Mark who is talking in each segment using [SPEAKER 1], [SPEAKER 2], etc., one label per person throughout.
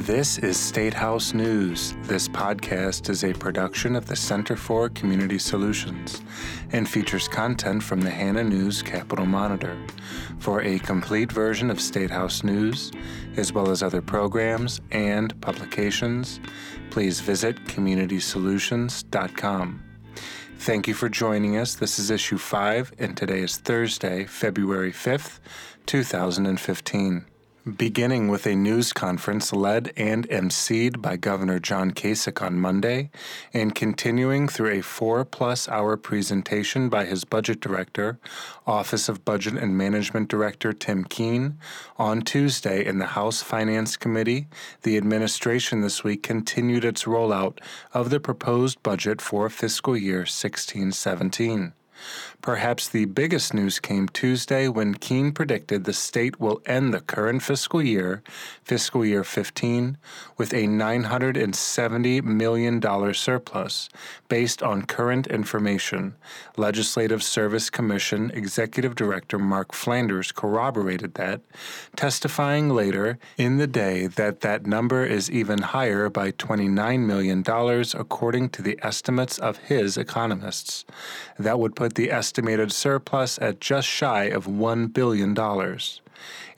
[SPEAKER 1] This is State House News. This podcast is a production of the Center for Community Solutions and features content from the Hannah News Capital Monitor. For a complete version of State House News, as well as other programs and publications, please visit communitysolutions.com. Thank you for joining us. This is issue 5, and today is Thursday, February 5th, 2015 beginning with a news conference led and emceed by Governor John Kasich on Monday, and continuing through a four plus hour presentation by his budget director, Office of Budget and Management Director Tim Keen. On Tuesday in the House Finance Committee, the administration this week continued its rollout of the proposed budget for fiscal year 1617. Perhaps the biggest news came Tuesday when Keen predicted the state will end the current fiscal year, fiscal year 15, with a $970 million surplus based on current information. Legislative Service Commission Executive Director Mark Flanders corroborated that, testifying later in the day that that number is even higher by $29 million according to the estimates of his economists. That would put the estimated surplus at just shy of $1 billion.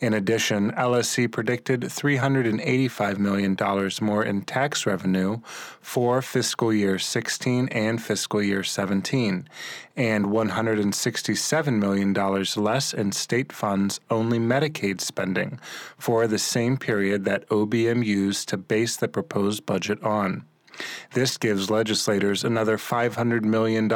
[SPEAKER 1] In addition, LSC predicted $385 million more in tax revenue for fiscal year 16 and fiscal year 17, and $167 million less in state funds only Medicaid spending for the same period that OBM used to base the proposed budget on. This gives legislators another $500 million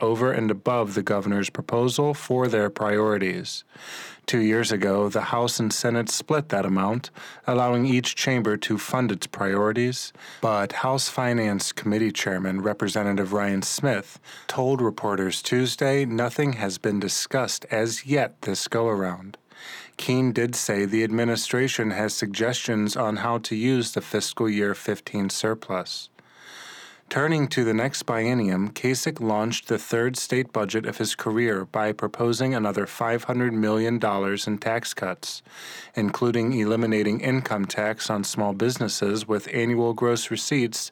[SPEAKER 1] over and above the governor's proposal for their priorities. Two years ago, the House and Senate split that amount, allowing each chamber to fund its priorities. But House Finance Committee Chairman Representative Ryan Smith told reporters Tuesday nothing has been discussed as yet this go around. Keen did say the administration has suggestions on how to use the fiscal year 15 surplus. Turning to the next biennium, Kasich launched the third state budget of his career by proposing another $500 million in tax cuts, including eliminating income tax on small businesses with annual gross receipts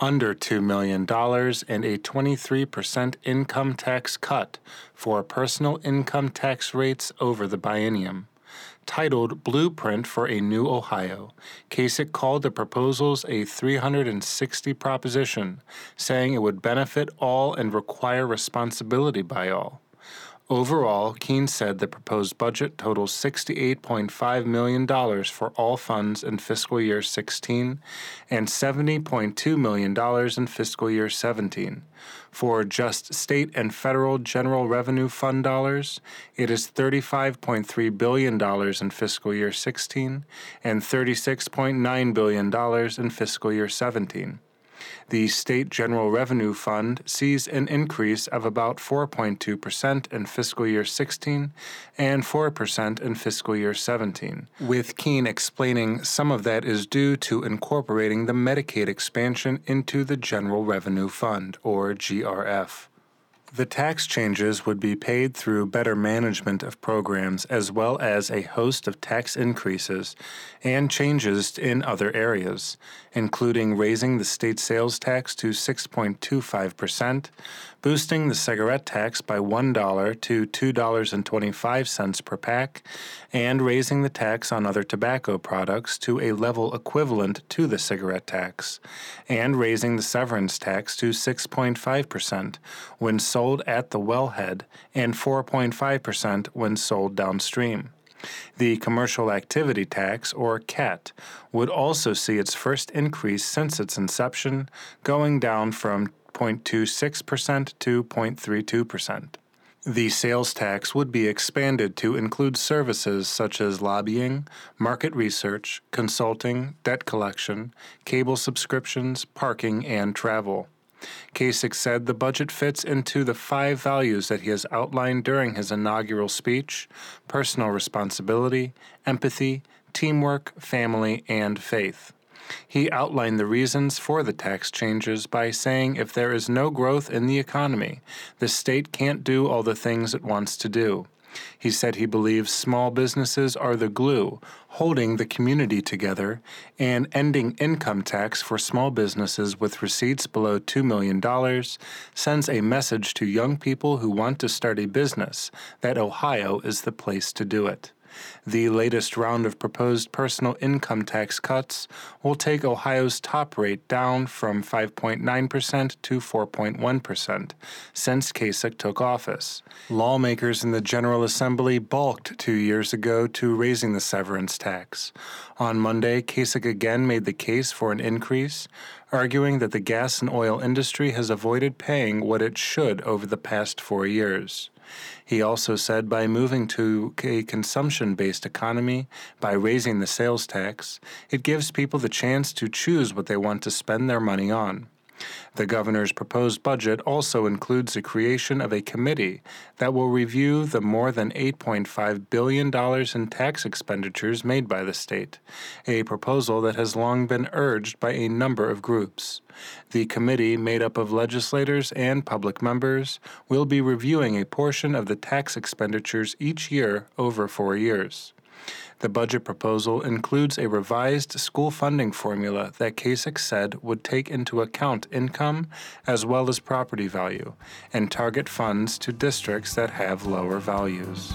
[SPEAKER 1] under $2 million and a 23% income tax cut for personal income tax rates over the biennium titled Blueprint for a New Ohio. Kasich called the proposals a 360 proposition, saying it would benefit all and require responsibility by all. Overall, Keen said the proposed budget totals $68.5 million for all funds in fiscal year 16 and $70.2 million in fiscal year 17. For just state and federal general revenue fund dollars, it is $35.3 billion in fiscal year 16 and $36.9 billion in fiscal year 17 the State General Revenue Fund sees an increase of about 4.2% in fiscal year 16 and 4% in fiscal year 17, with Keen explaining some of that is due to incorporating the Medicaid expansion into the General Revenue Fund, or GRF. The tax changes would be paid through better management of programs as well as a host of tax increases and changes in other areas, including raising the state sales tax to 6.25%, boosting the cigarette tax by $1 to $2.25 per pack, and raising the tax on other tobacco products to a level equivalent to the cigarette tax, and raising the severance tax to 6.5% when sold at the wellhead and 4.5% when sold downstream. The Commercial Activity Tax, or CAT, would also see its first increase since its inception, going down from 0.26% to 0.32%. The sales tax would be expanded to include services such as lobbying, market research, consulting, debt collection, cable subscriptions, parking, and travel. Kasich said the budget fits into the five values that he has outlined during his inaugural speech personal responsibility, empathy, teamwork, family, and faith. He outlined the reasons for the tax changes by saying if there is no growth in the economy, the state can't do all the things it wants to do. He said he believes small businesses are the glue holding the community together, and ending income tax for small businesses with receipts below $2 million sends a message to young people who want to start a business that Ohio is the place to do it. The latest round of proposed personal income tax cuts will take Ohio's top rate down from 5.9% to 4.1% since Kasich took office. Lawmakers in the General Assembly balked two years ago to raising the severance tax. On Monday, Kasich again made the case for an increase, arguing that the gas and oil industry has avoided paying what it should over the past four years. He also said by moving to a consumption based economy, by raising the sales tax, it gives people the chance to choose what they want to spend their money on. The governor's proposed budget also includes the creation of a committee that will review the more than $8.5 billion in tax expenditures made by the state, a proposal that has long been urged by a number of groups. The committee, made up of legislators and public members, will be reviewing a portion of the tax expenditures each year over four years. The budget proposal includes a revised school funding formula that Kasich said would take into account income as well as property value and target funds to districts that have lower values.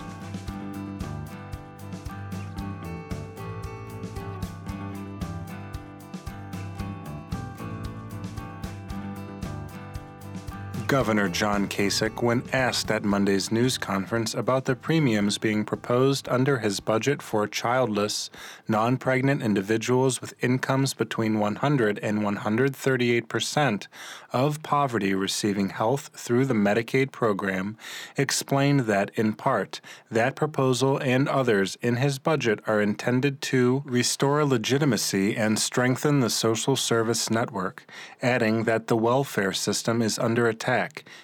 [SPEAKER 1] Governor John Kasich, when asked at Monday's news conference about the premiums being proposed under his budget for childless, non pregnant individuals with incomes between 100 and 138 percent of poverty receiving health through the Medicaid program, explained that, in part, that proposal and others in his budget are intended to restore legitimacy and strengthen the social service network, adding that the welfare system is under attack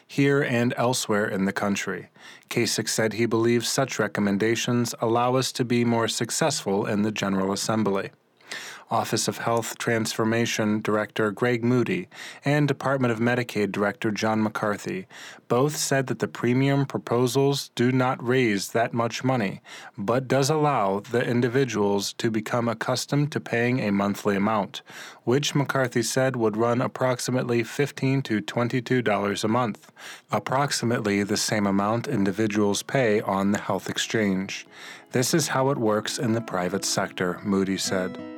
[SPEAKER 1] here and elsewhere in the country. Kasich said he believes such recommendations allow us to be more successful in the General Assembly. Office of Health Transformation Director Greg Moody and Department of Medicaid Director John McCarthy both said that the premium proposals do not raise that much money, but does allow the individuals to become accustomed to paying a monthly amount, which McCarthy said would run approximately 15 to $22 a month, approximately the same amount individuals pay on the health exchange. This is how it works in the private sector, Moody said.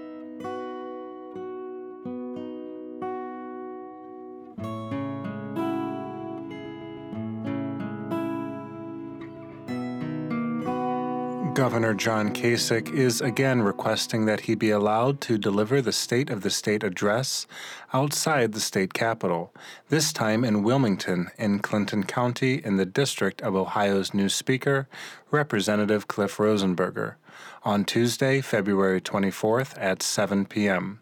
[SPEAKER 1] Governor John Kasich is again requesting that he be allowed to deliver the State of the State address outside the state capitol, this time in Wilmington, in Clinton County, in the district of Ohio's new Speaker, Representative Cliff Rosenberger, on Tuesday, February 24th at 7 p.m.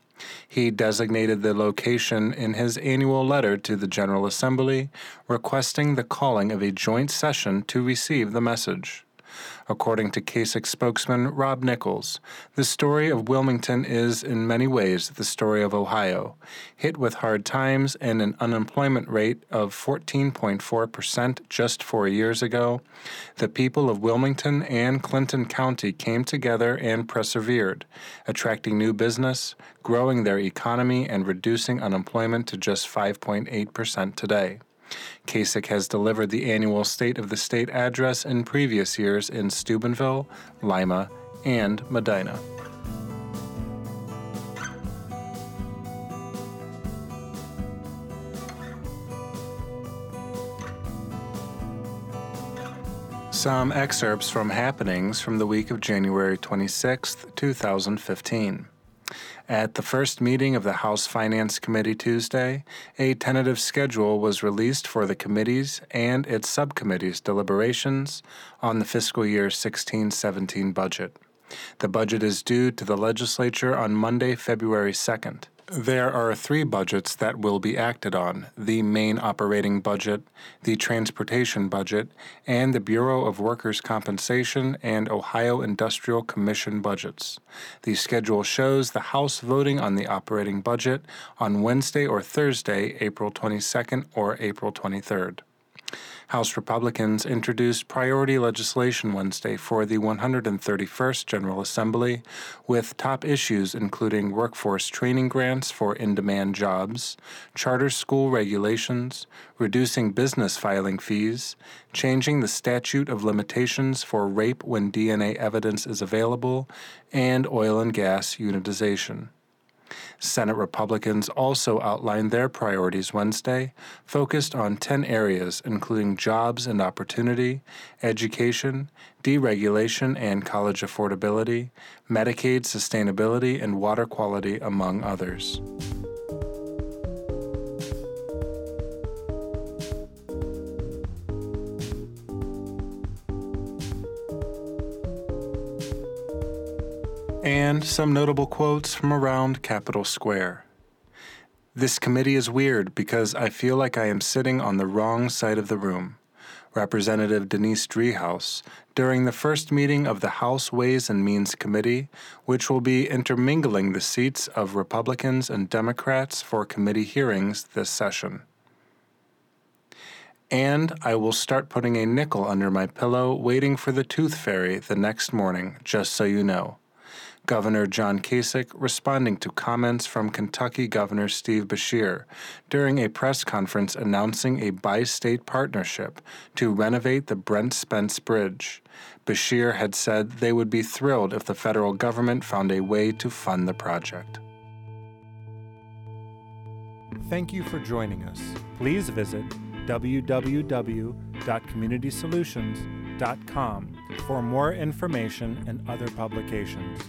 [SPEAKER 1] He designated the location in his annual letter to the General Assembly, requesting the calling of a joint session to receive the message. According to Kasich spokesman Rob Nichols, the story of Wilmington is in many ways the story of Ohio. Hit with hard times and an unemployment rate of 14.4% just four years ago, the people of Wilmington and Clinton County came together and persevered, attracting new business, growing their economy, and reducing unemployment to just 5.8% today. Kasich has delivered the annual State of the State address in previous years in Steubenville, Lima, and Medina. Some excerpts from happenings from the week of January 26, 2015. At the first meeting of the House Finance Committee Tuesday, a tentative schedule was released for the committee's and its subcommittees' deliberations on the fiscal year 16 17 budget. The budget is due to the legislature on Monday, February 2nd. There are three budgets that will be acted on the main operating budget, the transportation budget, and the Bureau of Workers' Compensation and Ohio Industrial Commission budgets. The schedule shows the House voting on the operating budget on Wednesday or Thursday, April 22nd or April 23rd. House Republicans introduced priority legislation Wednesday for the 131st General Assembly, with top issues including workforce training grants for in demand jobs, charter school regulations, reducing business filing fees, changing the statute of limitations for rape when DNA evidence is available, and oil and gas unitization. Senate Republicans also outlined their priorities Wednesday, focused on 10 areas, including jobs and opportunity, education, deregulation and college affordability, Medicaid sustainability, and water quality, among others. And some notable quotes from around Capitol Square. This committee is weird because I feel like I am sitting on the wrong side of the room. Representative Denise Driehaus during the first meeting of the House Ways and Means Committee, which will be intermingling the seats of Republicans and Democrats for committee hearings this session. And I will start putting a nickel under my pillow waiting for the tooth fairy the next morning, just so you know. Governor John Kasich responding to comments from Kentucky Governor Steve Beshear during a press conference announcing a bi state partnership to renovate the Brent Spence Bridge. Beshear had said they would be thrilled if the federal government found a way to fund the project. Thank you for joining us. Please visit www.communitysolutions.com for more information and other publications.